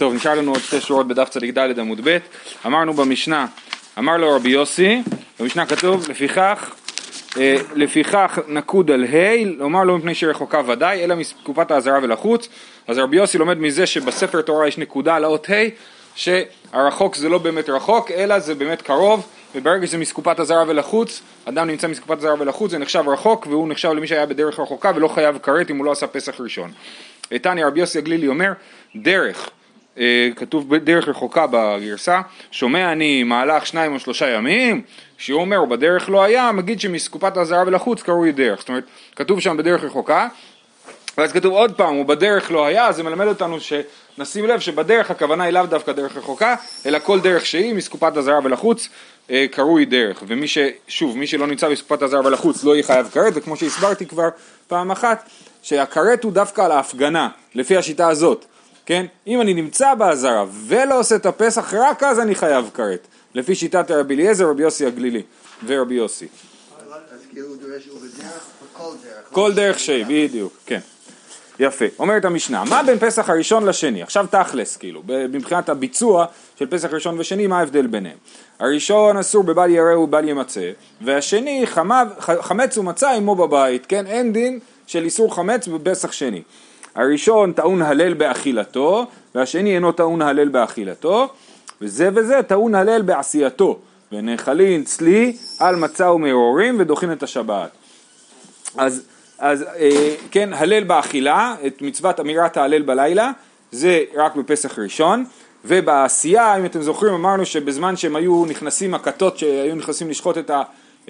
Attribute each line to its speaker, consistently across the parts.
Speaker 1: טוב, נשאר לנו עוד שתי שורות בדף צדיק ד' עמוד ב', אמרנו במשנה, אמר לו רבי יוסי, במשנה כתוב, לפיכך, אה, לפיכך נקוד על ה', לומר לא מפני שרחוקה ודאי, אלא מתקופת האזהרה ולחוץ, אז רבי יוסי לומד מזה שבספר תורה יש נקודה על האות ה', שהרחוק זה לא באמת רחוק, אלא זה באמת קרוב, וברגע שזה מסקופת הזרה ולחוץ, אדם נמצא מסקופת הזרה ולחוץ, זה נחשב רחוק, והוא נחשב למי שהיה בדרך רחוקה ולא חייב כרת אם הוא לא עשה פסח ראשון. תניא רבי יוסי הגלילי אומר, דרך, כתוב דרך רחוקה בגרסה, שומע אני מהלך שניים או שלושה ימים, שהוא אומר בדרך לא היה, מגיד שמסקופת הזרה ולחוץ קרוי דרך, זאת אומרת, כתוב שם בדרך רחוקה, ואז כתוב עוד פעם, הוא בדרך לא היה, זה מלמד אותנו שנשים לב שבדרך הכוונה היא לאו דווקא דרך רחוקה, אלא כל דרך שהיא מסקופת הזרה ולחוץ אה, קרוי דרך, ומי ש... שוב, מי שלא נמצא בסקופת הזרה ולחוץ לא יהיה חייב כרת, וכמו שהסברתי כבר פעם אחת, שהכרת הוא דווקא על ההפגנה, לפי השיטה הזאת, כן? אם אני נמצא באזהרה ולא עושה את הפסח, רק אז אני חייב כרת, לפי שיטת רבי אליעזר, רבי יוסי הגלילי ורבי יוסי.
Speaker 2: כאילו.
Speaker 1: כל דרך שהיא, בדיוק, כן. יפה. אומרת המשנה, מה בין פסח הראשון לשני? עכשיו תכלס, כאילו, מבחינת הביצוע של פסח ראשון ושני, מה ההבדל ביניהם? הראשון אסור בבל ירא ובל ימצא, והשני חמב, חמץ ומצה עמו בבית, כן? אין דין של איסור חמץ בפסח שני. הראשון טעון הלל באכילתו, והשני אינו טעון הלל באכילתו, וזה וזה טעון הלל בעשייתו. ונאכלין צלי על מצה ומרורים ודוחין את השבת. אז, אז אה, כן, הלל באכילה, את מצוות אמירת ההלל בלילה, זה רק בפסח ראשון, ובעשייה, אם אתם זוכרים, אמרנו שבזמן שהם היו נכנסים, הכתות שהיו נכנסים לשחוט את, ה,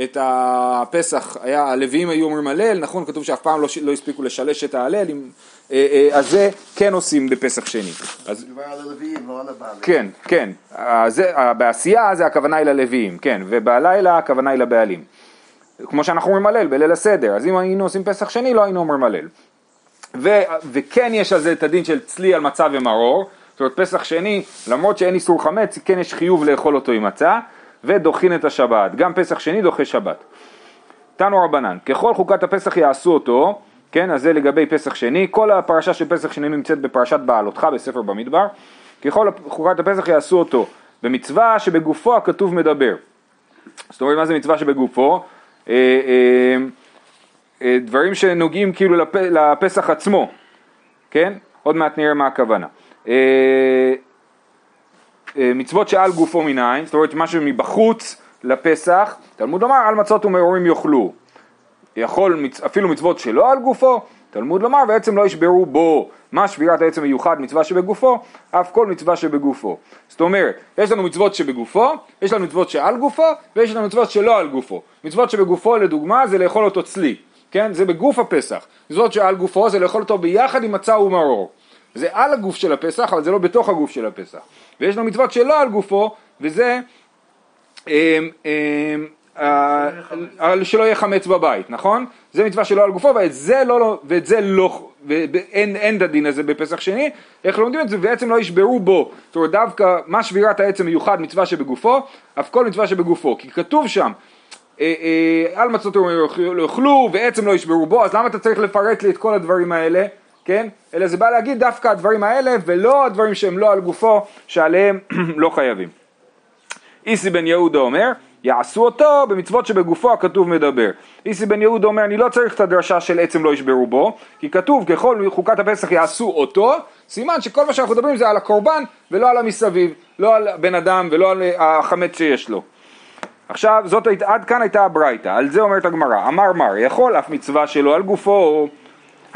Speaker 1: את הפסח, היה, הלוויים היו אומרים הלל, נכון? כתוב שאף פעם לא, לא הספיקו לשלש את ההלל, עם, אה, אה, אז זה כן עושים בפסח שני. אז,
Speaker 2: מדובר על הלוויים, לא על הבעלים.
Speaker 1: כן, כן, אה, זה, אה, בעשייה זה הכוונה היא ללוויים, כן, ובלילה הכוונה היא לבעלים. כמו שאנחנו אומרים הלל בליל הסדר, אז אם היינו עושים פסח שני לא היינו אומרים הלל. ו, וכן יש על זה את הדין של צלי על מצה ומרור, זאת אומרת פסח שני, למרות שאין איסור חמץ, כן יש חיוב לאכול אותו עם מצה, ודוחין את השבת, גם פסח שני דוחה שבת. תנו רבנן, ככל חוקת הפסח יעשו אותו, כן, אז זה לגבי פסח שני, כל הפרשה של פסח שני נמצאת בפרשת בעלותך בספר במדבר, ככל חוקת הפסח יעשו אותו במצווה שבגופו הכתוב מדבר. זאת אומרת, מה זה מצווה שבגופו? אה, אה, אה, דברים שנוגעים כאילו לפ, לפסח עצמו, כן? עוד מעט נראה מה הכוונה. מצוות שעל גופו מנין, זאת אומרת משהו מבחוץ לפסח, תלמוד לומר על מצות ומרורים יאכלו. יכול אפילו מצוות שלא על גופו, תלמוד לומר ועצם לא ישברו בו מה שבירת העצם מיוחד מצווה שבגופו, אף כל מצווה שבגופו. זאת אומרת, יש לנו מצוות שבגופו, יש לנו מצוות שעל גופו, ויש לנו מצוות שלא על גופו. מצוות שבגופו לדוגמה זה לאכול אותו צלי, כן? זה בגוף הפסח. מצוות שעל גופו זה לאכול אותו ביחד עם מצה ומרור. זה על הגוף של הפסח, אבל זה לא בתוך הגוף של הפסח. ויש לנו מצוות שלא על גופו, וזה אמ, אמ, שלא יהיה חמץ בבית, נכון? זה מצווה שלא על גופו, ואת זה לא, ואת זה לא, ואין אין את הדין הזה בפסח שני, איך לומדים את זה? בעצם לא ישברו בו, זאת אומרת דווקא מה שבירת העצם מיוחד מצווה שבגופו, אף כל מצווה שבגופו, כי כתוב שם אה, אה, על מצות לא יאכלו ועצם לא ישברו בו, אז למה אתה צריך לפרט לי את כל הדברים האלה, כן? אלא זה בא להגיד דווקא הדברים האלה ולא הדברים שהם לא על גופו, שעליהם לא חייבים. איסי בן יהודה אומר, יעשו אותו במצוות שבגופו הכתוב מדבר. איסי בן יהודה אומר, אני לא צריך את הדרשה של עצם לא ישברו בו, כי כתוב ככל חוקת הפסח יעשו אותו, סימן שכל מה שאנחנו מדברים זה על הקורבן ולא על המסביב, לא על בן אדם ולא על החמץ שיש לו. עכשיו, זאת, עד כאן הייתה הברייתא, על זה אומרת הגמרא, אמר מר, יכול אף מצווה שלו על גופו,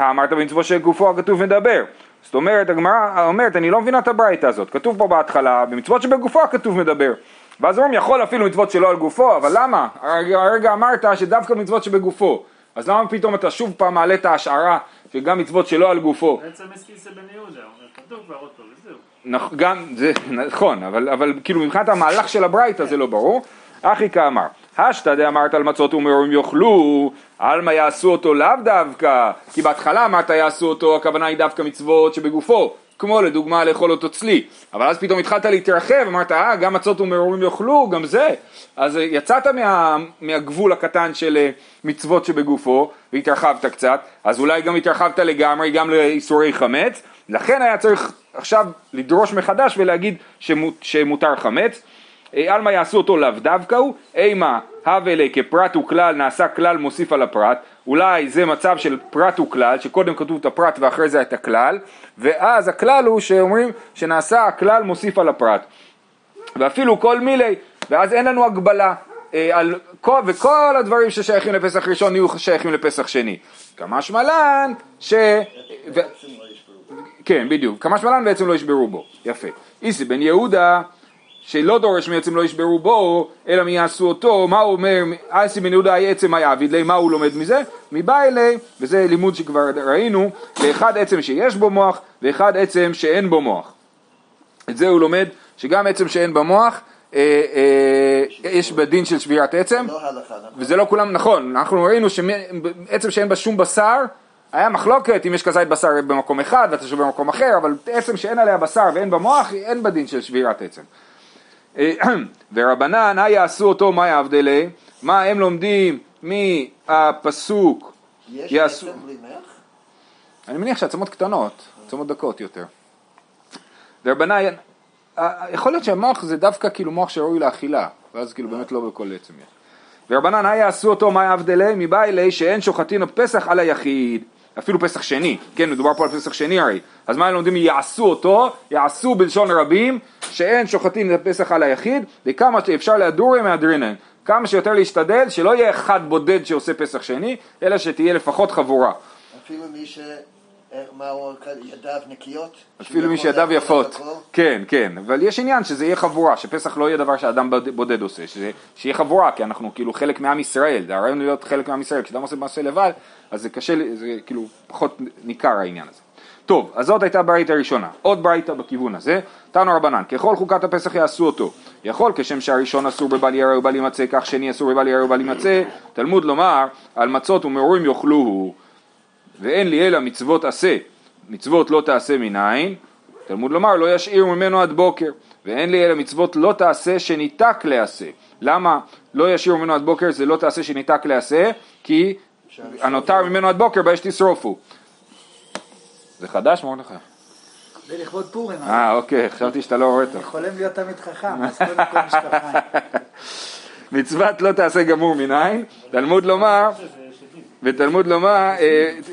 Speaker 1: אמרת במצווה שגופו הכתוב מדבר. זאת אומרת, הגמרא אומרת, אני לא מבינה את הברייתא הזאת, כתוב פה בהתחלה, במצוות שבגופו הכתוב מדבר. ואז אומרים יכול אפילו מצוות שלא על גופו, אבל למה? הרגע, הרגע אמרת שדווקא מצוות שבגופו, אז למה פתאום אתה שוב פעם מעלה את ההשערה שגם מצוות שלא על גופו?
Speaker 3: בעצם מסכיסה בן יהודה, כתוב כבר אותו וזהו.
Speaker 1: נכון, גם, זה נכון, אבל, אבל כאילו מבחינת המהלך של הברייתא זה לא ברור. אחי כאמר, השתא דאמרת על מצות ומרורים יאכלו, עלמא יעשו אותו לאו דווקא, כי בהתחלה אמרת יעשו אותו, הכוונה היא דווקא מצוות שבגופו, כמו לדוגמה לאכול אותו צלי, אבל אז פתאום התחלת להתרחב, אמרת אה גם מצות ומרורים יאכלו, גם זה, אז יצאת מה, מהגבול הקטן של אה, מצוות שבגופו והתרחבת קצת, אז אולי גם התרחבת לגמרי גם לאיסורי חמץ, לכן היה צריך עכשיו לדרוש מחדש ולהגיד שמות, שמותר חמץ. אה, עלמא יעשו אותו לאו דווקא הוא, אימה הווה לי כפרט וכלל נעשה כלל מוסיף על הפרט, אולי זה מצב של פרט וכלל, שקודם כתוב את הפרט ואחרי זה את הכלל, ואז הכלל הוא שאומרים שנעשה הכלל מוסיף על הפרט. ואפילו כל מילי, ואז אין לנו הגבלה. אה, על כל, וכל הדברים ששייכים לפסח ראשון יהיו שייכים לפסח שני. כמה שמלן ש... ו... כן, בדיוק. כמה שמלן בעצם לא ישברו בו. יפה. איסי בן יהודה שלא דורש מעצם לא ישברו בו, אלא מי יעשו אותו, מה הוא אומר, אסי בן יהודה עצם היעביד לי, מה הוא לומד מזה? מבא אלי, וזה לימוד שכבר ראינו, לאחד עצם שיש בו מוח, ואחד עצם שאין בו מוח. את זה הוא לומד, שגם עצם שאין במוח, אה, אה, יש בדין של שבירת עצם,
Speaker 2: לא נכון.
Speaker 1: וזה לא כולם נכון, אנחנו ראינו שעצם שאין בה שום בשר, היה מחלוקת אם יש כזית בשר במקום אחד ואתה שוב במקום אחר, אבל עצם שאין עליה בשר ואין בה מוח, אין בדין של שבירת עצם. אה, ורבנן, היי יעשו אותו מה יעבדלי, מה הם לומדים מהפסוק
Speaker 2: יש
Speaker 1: יעשו,
Speaker 2: עצם בלי מח?
Speaker 1: אני מניח שהעצמות קטנות, עצמות דקות יותר. ורבנן, אה, יכול להיות שהמוח זה דווקא כאילו מוח שראוי לאכילה, ואז כאילו באמת לא בכל עצם יש. ורבנן, היי יעשו אותו מה יעבדלי, מבא אלי שאין שוחטין הפסח על היחיד. אפילו פסח שני, כן, מדובר פה על פסח שני הרי, אז מה הם לומדים? יעשו אותו, יעשו בלשון רבים, שאין שוחטים את הפסח על היחיד, וכמה שאפשר להדורי מהדרינן, כמה שיותר להשתדל, שלא יהיה אחד בודד שעושה פסח שני, אלא שתהיה לפחות חבורה.
Speaker 2: אפילו מי ש... מה הוא ידיו נקיות?
Speaker 1: אפילו מי
Speaker 2: שהוא יכול
Speaker 1: שידיו יפות? כן, כן, אבל יש עניין שזה יהיה חבורה, שפסח לא יהיה דבר שאדם בוד- בודד עושה, שזה, שיהיה חבורה, כי אנחנו כאילו חלק מעם ישראל, זה הרעיון להיות חלק מעם ישראל, כשאדם עושה מעשה לבד, אז זה קשה, זה כאילו פחות ניכר העניין הזה. טוב, אז זאת הייתה ברייתא הראשונה, עוד ברייתא בכיוון הזה, תנו רבנן, ככל חוקת הפסח יעשו אותו, יכול כשם שהראשון אסור בבל ירא ובל יימצא, כך שני אסור בבל ירא ובל יימצא, תלמוד לומר, על מצות ומרורים יאכלוהו, ואין לי אלא מצוות עשה, מצוות לא תעשה מניין, תלמוד לומר לא ישאיר ממנו עד בוקר, ואין לי אלא מצוות לא תעשה שניתק לעשה. למה לא ישאיר ממנו עד בוקר זה לא תעשה שניתק לעשה? כי הנותר ממנו עד בוקר באש תשרופו. זה חדש מרדכי?
Speaker 4: זה לכבוד פורים,
Speaker 1: אה אוקיי, חשבתי שאתה לא הורית.
Speaker 4: אני חולם להיות תמיד חכם, אז קודם כל משקפיים.
Speaker 1: מצוות לא תעשה גמור מניין, תלמוד לומר, ותלמוד לומר, אה,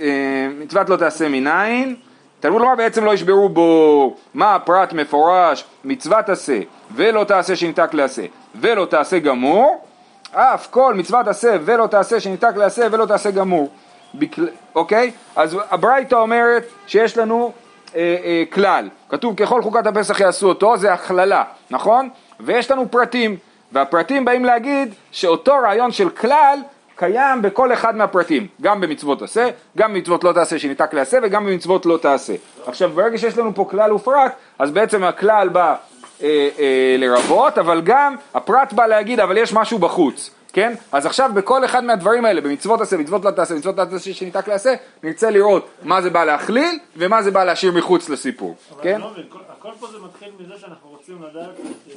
Speaker 1: אה, מצוות לא תעשה מניין, תלמוד לומר בעצם לא ישברו בו מה הפרט מפורש, מצוות עשה, ולא תעשה שניתק לעשה, ולא תעשה גמור, אף כל מצוות עשה ולא תעשה שניתק לעשה ולא תעשה גמור, בכל, אוקיי? אז הברייתא אומרת שיש לנו אה, אה, כלל, כתוב ככל חוקת הפסח יעשו אותו, זה הכללה, נכון? ויש לנו פרטים, והפרטים באים להגיד שאותו רעיון של כלל קיים בכל אחד מהפרטים, גם במצוות עשה, גם במצוות לא תעשה שניתק לעשה וגם במצוות לא תעשה. עכשיו ברגע שיש לנו פה כלל ופרט, אז בעצם הכלל בא אה, אה, לרבות, אבל גם הפרט בא להגיד אבל יש משהו בחוץ. כן? אז עכשיו בכל אחד מהדברים האלה, במצוות עשה, מצוות לא תעשה, מצוות לא תעשה שניתק לעשה, נרצה לראות מה זה בא להכליל ומה זה בא להשאיר מחוץ לסיפור,
Speaker 3: אבל
Speaker 1: כן?
Speaker 3: אני לא מבין, כל- הכל פה זה מתחיל מזה שאנחנו רוצים לדעת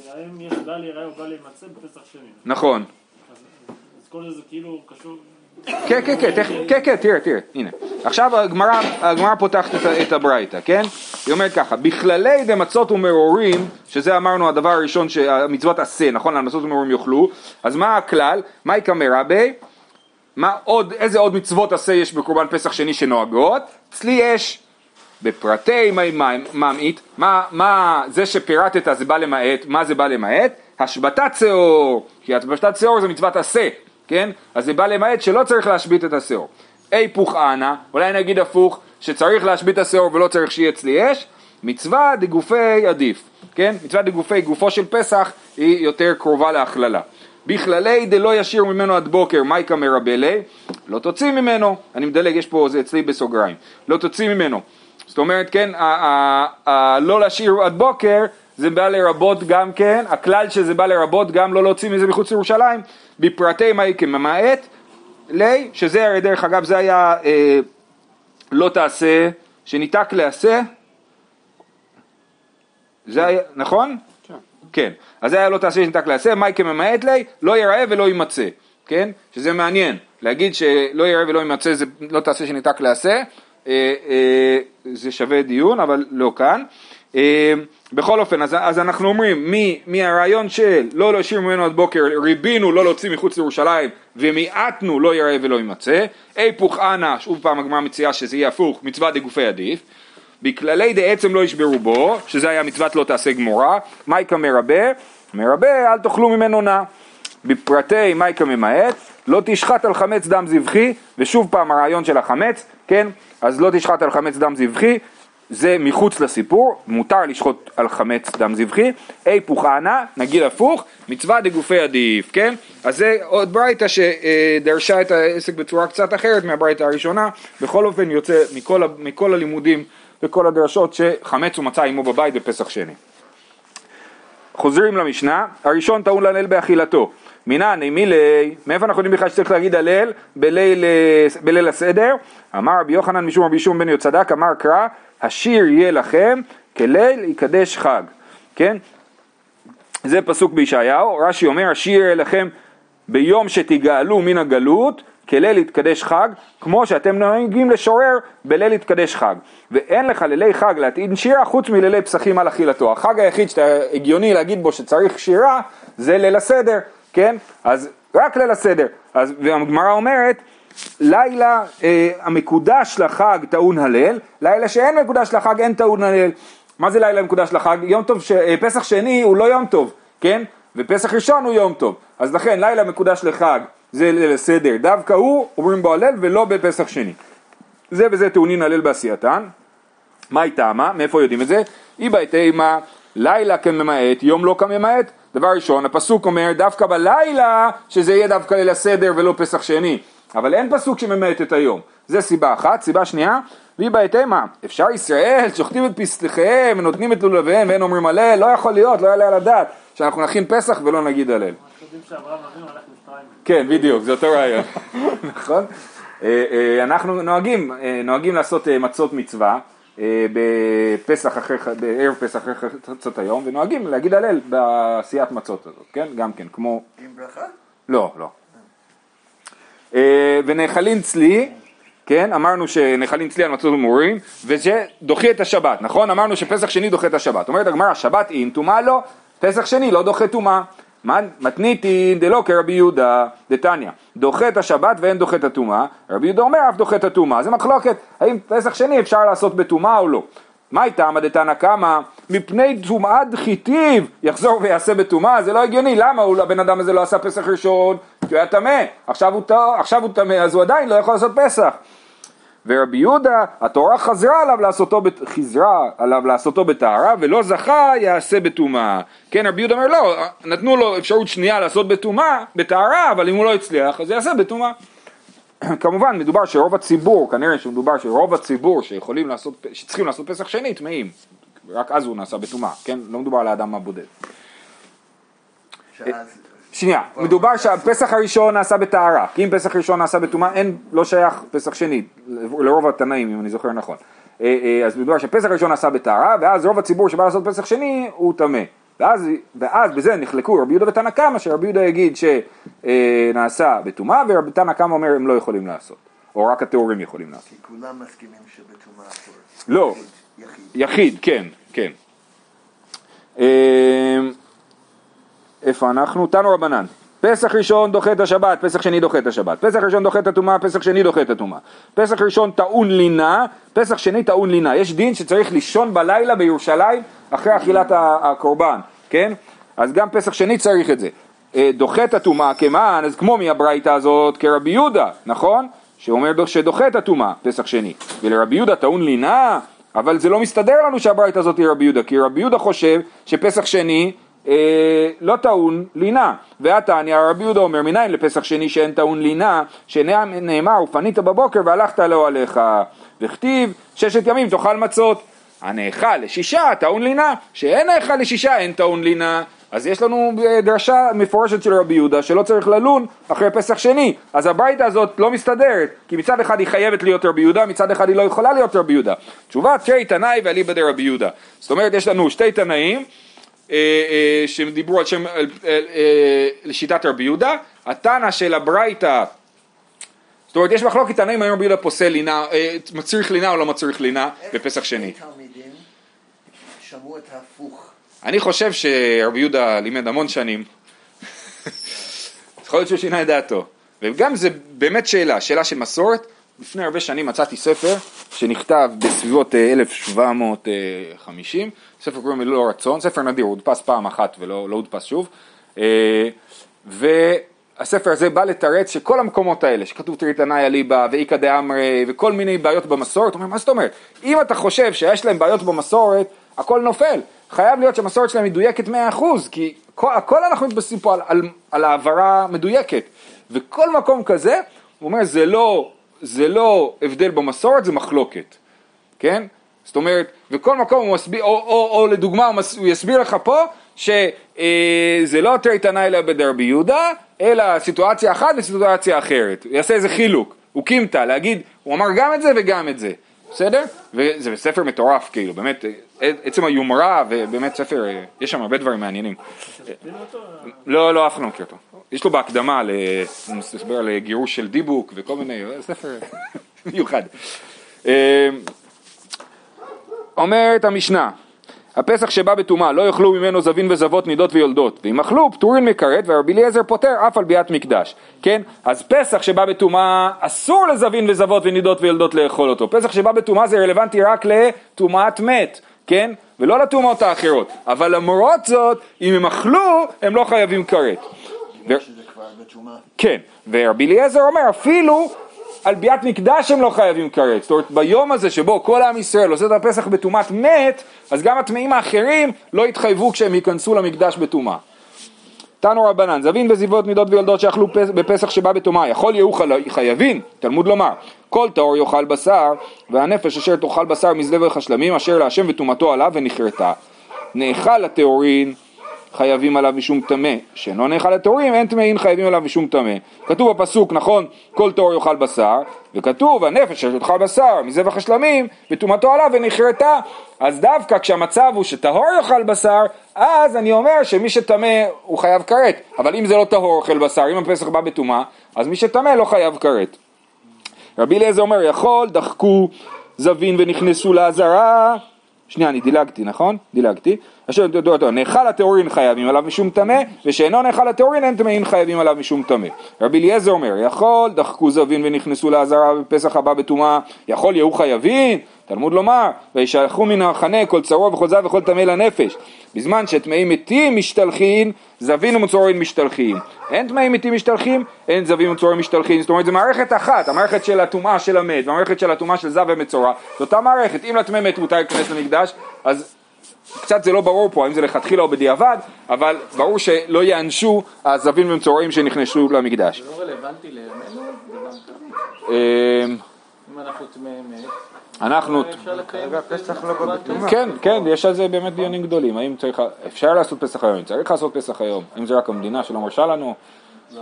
Speaker 3: אה, האם יש בל ייראה או בל יימצא בפסח שני.
Speaker 1: נכון.
Speaker 3: כאילו.
Speaker 1: כן, כן, כן, כן, כן, תראה, תראה, הנה. עכשיו הגמרא, פותחת את, את הברייתא, כן? היא אומרת ככה, בכללי דמצות ומרורים, שזה אמרנו הדבר הראשון שהמצוות עשה, נכון? על מצות ומרורים יאכלו, אז מה הכלל? מה יקמא רבי? מה עוד, איזה עוד מצוות עשה יש בקורבן פסח שני שנוהגות? אצלי יש בפרטי מי ממעיט, מה, מה זה שפירטת זה בא למעט, מה זה בא למעט? השבתת שאור, כי השבתת שאור זה מצוות עשה, כן? אז זה בא למעט שלא צריך להשבית את השאור. היפוך אנא, אולי נגיד הפוך, שצריך להשבית את השאור ולא צריך שיהיה אצלי אש, מצווה דגופי עדיף, כן? מצווה דגופי, גופו של פסח היא יותר קרובה להכללה. בכללי דלא ישיר ממנו עד בוקר, מייקה מרבלי, לא תוציא ממנו, אני מדלג, יש פה, זה אצלי בסוגריים, לא תוציא ממנו. זאת אומרת, כן, ה- ה- ה- לא להשאיר עד בוקר, זה בא לרבות גם כן, הכלל שזה בא לרבות גם לא להוציא מזה מחוץ לירושלים, בפרטי מייקה ממעט, לי, שזה הרי דרך אגב, זה היה אה, לא תעשה, שניתק לעשה, זה היה, נכון? כן. אז זה היה לא תעשה שניתק לעשה, מייקה ממעט לי, לא יראה ולא יימצא, כן? שזה מעניין, להגיד שלא יראה ולא יימצא זה לא תעשה שניתק לעשה, אה, אה, זה שווה דיון, אבל לא כאן. אה, בכל אופן, אז, אז אנחנו אומרים, מהרעיון של לא להשאיר ממנו עד בוקר, ריבינו לא להוציא מחוץ לירושלים, ומיעטנו לא יראה ולא יימצא, היפוך אנא, שוב פעם הגמרא מציעה שזה יהיה הפוך, מצווה דגופי עדיף, בכללי דעצם לא ישברו בו, שזה היה מצוות לא תעשה גמורה, מייקה מרבה, מרבה אל תאכלו ממנו נא, בפרטי מייקה ממעט, לא תשחט על חמץ דם זבחי, ושוב פעם הרעיון של החמץ, כן, אז לא תשחט על חמץ דם זבחי, זה מחוץ לסיפור, מותר לשחוט על חמץ דם זבחי, אי פוחנה, נגיד הפוך, מצווה דגופי עדיף, כן? אז זה עוד ברייתא שדרשה את העסק בצורה קצת אחרת מהברייתא הראשונה, בכל אופן יוצא מכל, מכל הלימודים וכל הדרשות שחמץ הוא מצא עמו בבית בפסח שני. חוזרים למשנה, הראשון טעון להלל באכילתו. מינן, מילי, מאיפה אנחנו יודעים בכלל שצריך להגיד הלל בליל, בליל הסדר? אמר רבי יוחנן משום רבי שום בן יוצדק, אמר קרא, השיר יהיה לכם כליל יקדש חג, כן? זה פסוק בישעיהו, רש"י אומר, השיר יהיה לכם ביום שתגאלו מן הגלות, כליל יתקדש חג, כמו שאתם נוהגים לשורר בליל יתקדש חג. ואין לך לילי חג להטעין שירה חוץ מלילי פסחים על אכילתו. החג היחיד שאתה הגיוני להגיד בו שצריך שירה, זה ליל הסדר, כן? אז רק ליל הסדר. אז, והגמרא אומרת, לילה אה, המקודש לחג טעון הלל, לילה שאין מקודש לחג אין טעון הלל. מה זה לילה מקודש לחג? יום טוב, ש... אה, פסח שני הוא לא יום טוב, כן? ופסח ראשון הוא יום טוב. אז לכן לילה מקודש לחג זה ליל הסדר, דווקא הוא אומרים בו הלל ולא בפסח שני. זה וזה טעונין הלל בעשייתן. מה היא טעמה? מאיפה יודעים את זה? היא בהתאמה לילה כממעט, יום לא כממעט. דבר ראשון, הפסוק אומר דווקא בלילה שזה יהיה דווקא ליל הסדר ולא פסח שני. אבל אין פסוק שממעט את היום. זה סיבה אחת. סיבה שנייה, והיא בהתאמה. אפשר ישראל, שוחטים את פסליכיהם ונותנים את לולביהם ואין אומרים הלל, לא יכול להיות, לא יעלה על הדעת שאנחנו נכין פסח ולא נגיד הלל. כן, בדיוק, זה אותו רעיון, נכון? אה, אה, אנחנו נוהגים, אה, נוהגים לעשות מצות מצווה בפסח אחרי, בערב פסח אחרי חצות היום, ונוהגים להגיד הלל בעשיית מצות הזאת, כן? גם כן, כמו,
Speaker 2: עם ברכה?
Speaker 1: לא, לא. אה, ונאכלים צלי, כן, אמרנו שנחלים צלי על מצות ומורים, וזה דוחה את השבת, נכון? אמרנו שפסח שני דוחה את השבת. אומרת הגמרא, שבת אין, טומאה לא, פסח שני לא דוחה טומאה. מתניתין דלא כרבי יהודה דתניא, דוחה את השבת ואין דוחה את הטומאה, רבי יהודה אומר אף דוחה את הטומאה, זה מחלוקת, האם פסח שני אפשר לעשות בטומאה או לא. מה איתה דתנא קמא? מפני טומאה דחיתיו יחזור ויעשה בטומאה, זה לא הגיוני, למה הוא, הבן אדם הזה לא עשה פסח ראשון? כי הוא היה טמא, עכשיו הוא טמא אז הוא עדיין לא יכול לעשות פסח. ורבי יהודה, התורה חזרה עליו לעשותו, חזרה עליו לעשותו בטהרה, ולא זכה יעשה בטומאה. כן, רבי יהודה אומר לא, נתנו לו אפשרות שנייה לעשות בטומאה, בטהרה, אבל אם הוא לא הצליח, אז יעשה בטומאה. כמובן, מדובר שרוב הציבור, כנראה שמדובר שרוב הציבור שיכולים לעשות, שצריכים לעשות פסח שני, טמאים. רק אז הוא נעשה בטומאה, כן? לא מדובר על האדם הבודד.
Speaker 2: שאז...
Speaker 1: שנייה, מדובר שהפסח הראשון נעשה בטהרה, כי אם פסח ראשון נעשה בטומאה, אין, לא שייך פסח שני, לרוב התנאים, אם אני זוכר נכון. אה, אה, אז מדובר שפסח ראשון נעשה בטהרה, ואז רוב הציבור שבא לעשות פסח שני, הוא טמא. ואז, ואז בזה נחלקו רבי יהודה ותנא קמא, שרבי יהודה יגיד שנעשה בטומאה, ורבי תנא קמא אומר הם לא יכולים לעשות, או רק הטהורים יכולים לעשות.
Speaker 2: כי כולם מסכימים שבטומאה אסור.
Speaker 1: לא.
Speaker 2: יחיד.
Speaker 1: יחיד, כן, כן. איפה אנחנו? תנו רבנן. פסח ראשון דוחה את השבת, פסח שני דוחה את השבת. פסח ראשון דוחה את הטומאה, פסח שני דוחה את הטומאה. פסח ראשון טעון לינה, פסח שני טעון לינה. יש דין שצריך לישון בלילה בירושלים אחרי אכילת הקורבן, כן? אז גם פסח שני צריך את זה. אה, דוחה את הטומאה כמען, אז כמו מהברייתא הזאת כרבי יהודה, נכון? שאומר דו- שדוחה את הטומאה, פסח שני. ולרבי יהודה טעון לינה, אבל זה לא מסתדר לנו שהברייתא הזאת היא רבי יהודה, כי רבי יהודה חושב שפסח שני אה, לא טעון לינה. והתניא רבי יהודה אומר מניין לפסח שני שאין טעון לינה, שנאמר ופנית בבוקר והלכת לאוהליך. וכתיב ששת ימים תאכל מצות. הנאכל לשישה טעון לינה, שאין נאכל לשישה אין טעון לינה. אז יש לנו אה, דרשה מפורשת של רבי יהודה שלא צריך ללון אחרי פסח שני. אז הברייתא הזאת לא מסתדרת, כי מצד אחד היא חייבת להיות רבי יהודה, מצד אחד היא לא יכולה להיות רבי יהודה. תשובה תרי תנאי ואליבא דרבי יהודה. זאת אומרת יש לנו שתי תנאים שהם דיברו על שם, אה, לשיטת רבי יהודה, התנא של הברייתא, זאת אומרת, יש מחלוקת תנאים האם רבי יהודה פוסל לינה, אה, מצריך לינה או לא מצריך לינה בפסח שני. אני חושב שרבי יהודה לימד המון שנים, יכול להיות שהוא שינה את דעתו. וגם זה באמת שאלה, שאלה של מסורת. לפני הרבה שנים מצאתי ספר שנכתב בסביבות אה, 1750, ספר קוראים ללא רצון, ספר נדיר, הודפס פעם אחת ולא לא הודפס שוב. אה, והספר הזה בא לתרץ שכל המקומות האלה, שכתוב תריתנאי אליבא ואיכא דאמרי וכל מיני בעיות במסורת, אומר, מה זאת אומרת? אם אתה חושב שיש להם בעיות במסורת, הכל נופל. חייב להיות שהמסורת שלהם מדויקת 100%, כי כל, הכל אנחנו מתבססים פה על, על, על העברה מדויקת. וכל מקום כזה, הוא אומר, זה לא, זה לא הבדל במסורת, זה מחלוקת. כן? זאת אומרת, וכל מקום הוא מסביר, או, או, או לדוגמה הוא, מס, הוא יסביר לך פה שזה לא תריתנאי אלא בדרבי יהודה, אלא סיטואציה אחת וסיטואציה אחרת. הוא יעשה איזה חילוק, הוא קימתא, להגיד, הוא אמר גם את זה וגם את זה, בסדר? וזה ספר מטורף, כאילו, באמת, אה, עצם היומרה, ובאמת ספר, אה, יש שם הרבה דברים מעניינים. לא, לא, אף אחד לא מכיר אותו. יש לו בהקדמה, ל- הוא מסבר על גירוש של דיבוק וכל מיני, ספר מיוחד. אה, אומרת המשנה, הפסח שבא בטומאה, לא יאכלו ממנו זבין וזבות נידות ויולדות, ואם אכלו פטורין מכרת ורבי אליעזר פוטר אף על ביאת מקדש, כן? אז פסח שבא בטומאה, אסור לזבין וזבות ונידות ויולדות לאכול אותו, פסח שבא בטומאה זה רלוונטי רק לטומאת מת, כן? ולא לטומאות האחרות, אבל למרות זאת, אם הם אכלו, הם לא חייבים כרת.
Speaker 2: שזה כבר.
Speaker 1: כן, ורבי אליעזר אומר אפילו על ביאת מקדש הם לא חייבים כרת, זאת אומרת ביום הזה שבו כל עם ישראל עושה את הפסח בטומאת מת, אז גם הטמאים האחרים לא יתחייבו כשהם ייכנסו למקדש בטומאה. תנו רבנן, זבין וזיבות נידות ויולדות שאכלו פס- בפסח שבא בטומאה, יכול יהיו חייבים, תלמוד לומר, כל טהור יאכל בשר, והנפש אשר תאכל בשר מזלב וחשלמים, אשר להשם וטומאתו עליו ונכרתה. נאכל הטהורין, חייבים עליו משום טמא, שאינו נאכל הטהורים, אין טמאים חייבים עליו משום טמא. כתוב בפסוק, נכון, כל טהור יאכל בשר, וכתוב, הנפש אשר תאכל בשר, מזבח השלמים, וטומאתו עליו ונכרתה. אז דווקא כשהמצב הוא שטהור יאכל בשר, אז אני אומר שמי שטמא הוא חייב כרת. אבל אם זה לא טהור אוכל בשר, אם הפסח בא בטומאה, אז מי שטמא לא חייב כרת. רבי אליעזר אומר, יכול, דחקו זבין ונכנסו לעזרה. שנייה, אני דילגתי, נכון? דילגתי. אשר נאכל הטהורין חייבים עליו משום טמא, ושאינו נאכל הטהורין אין טמאים חייבים עליו משום טמא. רבי אליעזר אומר, יכול, דחקו זבין ונכנסו לעזרה בפסח הבא בטומאה, יכול יהיו חייבים? תלמוד לומר, וישלחו מן המחנה כל צרור וכל זב וכל טמא לנפש. בזמן שטמאים מתים משתלחין, זבין ומצורין משתלחים. אין טמאים מתים משתלחים, אין זבים ומצורין משתלחים. זאת אומרת, זו מערכת אחת, המערכת של הטומאה של המת, והמערכת של הטומאה של זב ומצורע. זו אותה מערכת, אם לטמא מת מותר להיכנס למקדש, אז קצת זה לא ברור פה, האם זה לכתחילה או בדיעבד, אבל ברור שלא יענשו הזבים ומצורעים שנכנסו למקדש.
Speaker 5: זה לא רלוונטי לימינו? זה גם ככה.
Speaker 1: אמ,
Speaker 5: אם אנחנו טמאי מת,
Speaker 1: אנחנו,
Speaker 4: לא.
Speaker 1: כן, כן, יש על זה באמת דיונים גדולים, האם צריך, אפשר לעשות פסח היום, צריך לעשות פסח היום, האם זה רק המדינה שלא מרשה לנו,
Speaker 2: זה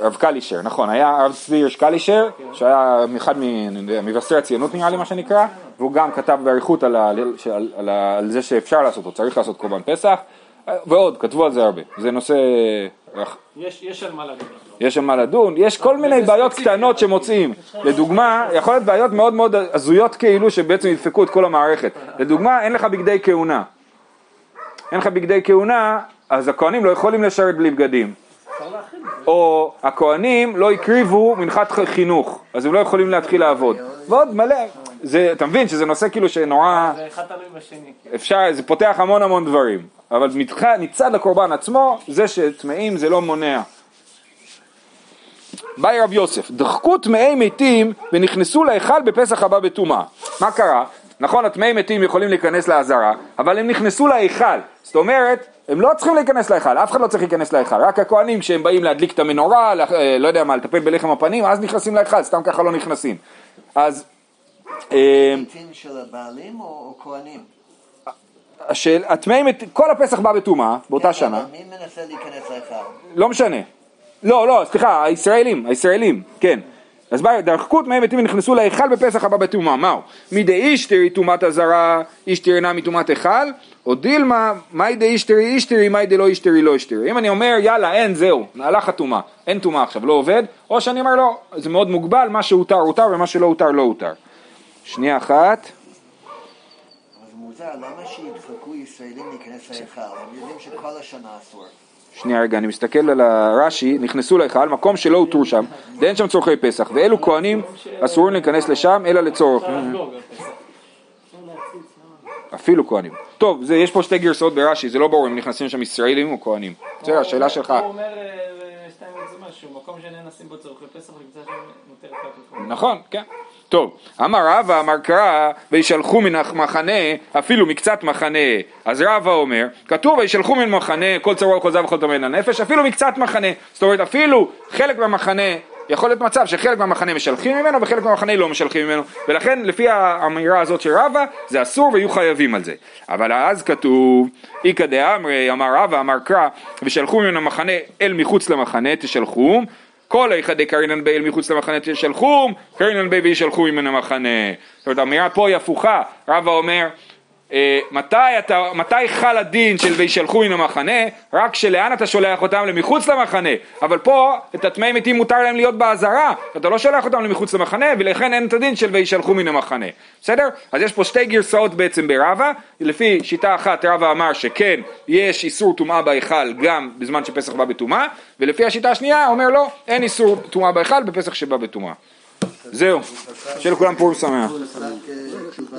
Speaker 2: רב
Speaker 1: קלישר, נכון, היה הרב צבי הירש קלישר, שהיה אחד מ- אני יודע, מבשרי הציונות נראה לי מה שנקרא, והוא גם כתב באריכות על, ה- על, על, על זה שאפשר לעשות, או צריך לעשות קורבן פסח, ועוד, כתבו על זה הרבה, זה נושא,
Speaker 3: יש יש על מה לדון.
Speaker 1: יש שם מה לדון, יש כל מיני בעיות קטנות שמוצאים, לדוגמה, יכול להיות בעיות מאוד מאוד הזויות כאילו שבעצם ידפקו את כל המערכת, לדוגמה, אין לך בגדי כהונה, אין לך בגדי כהונה, אז הכהנים לא יכולים לשרת בלי בגדים. או הכהנים לא הקריבו מנחת חינוך, אז הם לא יכולים להתחיל לעבוד. ועוד מלא, זה, אתה מבין שזה נושא כאילו שנורא,
Speaker 3: זה אחד תלוי בשני.
Speaker 1: אפשר, זה פותח המון המון דברים, אבל מצד, הקורבן עצמו, זה שטמאים זה לא מונע. באי רב יוסף, דחקו טמאי מתים ונכנסו להיכל בפסח הבא בטומאה. מה קרה? נכון, הטמאי מתים יכולים להיכנס לעזרה, אבל הם נכנסו להיכל. זאת אומרת, הם לא צריכים להיכנס להיכל, אף אחד לא צריך להיכנס להיכל, רק הכהנים כשהם באים להדליק את המנורה, אה, לא יודע מה, לטפל בלחם הפנים, אז נכנסים להיכל, סתם ככה לא נכנסים. אז אה,
Speaker 2: מתים של הבעלים או כהנים?
Speaker 1: השאל, הטמאים, כל הפסח בא בטומאה, באותה שנה,
Speaker 2: אבל מי מנסה להיכנס להיכל?
Speaker 1: לא משנה. לא, לא, סליחה, הישראלים, הישראלים, כן. אז בא דחקות מהם מתים ונכנסו להיכל בפסח הבא בטומאה, מהו? מדי אישתרי טומאת אזהרה, אישתרי אינה מטומאת היכל, או דילמה, מאי די אישתרי אישתרי, מאי די לא אישתרי לא אישתרי. אם אני אומר יאללה אין זהו, הלך הטומאה, אין טומאה עכשיו, לא עובד, או שאני אומר לא, זה מאוד מוגבל, מה שהותר הותר ומה שלא הותר לא הותר. שנייה אחת,
Speaker 2: זה מוזר, למה שידחקו ישראלים להיכנס להיכל? הם יודעים שכל השנה אסור.
Speaker 1: שנייה רגע, אני מסתכל על הרש"י, נכנסו להיכל, מקום שלא הותרו שם, ואין שם צורכי פסח, ואלו כהנים אסורים להיכנס לשם, אלא לצורך. אפילו כהנים. טוב, זה, יש פה שתי גרסאות ברש"י, זה לא ברור אם נכנסים לשם ישראלים או כהנים. בסדר, השאלה שלך.
Speaker 5: הוא אומר אה, שתיים זה משהו, מקום שאין נשים בו צורכי פסח נמצא שם נותן רק.
Speaker 1: נכון, כן. טוב, אמר רבא, אמר קרא, וישלחו מן המחנה, אפילו מקצת מחנה. אז רבא אומר, כתוב וישלחו מן מחנה, כל צרור וכל זב וכל טמא לנפש, אפילו מקצת מחנה. זאת אומרת, אפילו חלק מהמחנה, יכול להיות מצב שחלק מהמחנה משלחים ממנו וחלק מהמחנה לא משלחים ממנו, ולכן לפי האמירה הזאת של רבא, זה אסור ויהיו חייבים על זה. אבל אז כתוב, איכא דאמרי, אמר רבא, אמר קרא, ושלחו מן המחנה אל מחוץ למחנה, תשלחום. כל איכא דקרינן בי אל מחוץ למחנה תשלחום, קרינן בי וישלחו מן המחנה. זאת אומרת, האמירה פה היא הפוכה, רבא אומר, מתי, אתה, מתי חל הדין של וישלחו מן המחנה? רק שלאן אתה שולח אותם? למחוץ למחנה. אבל פה, את הטמאי מתים מותר להם להיות באזהרה, אתה לא שולח אותם למחוץ למחנה, ולכן אין את הדין של וישלחו מן המחנה. בסדר? אז יש פה שתי גרסאות בעצם ברבא, לפי שיטה אחת רבא אמר שכן, יש איסור טומאה בהיכל גם בזמן שפסח בא בטומאה, ולפי השיטה השנייה אומר לא, אין איסור טומאה בהיכל בפסח שבא בטומאה. זהו, שיהיה לכולם פורים שמח.
Speaker 2: אה,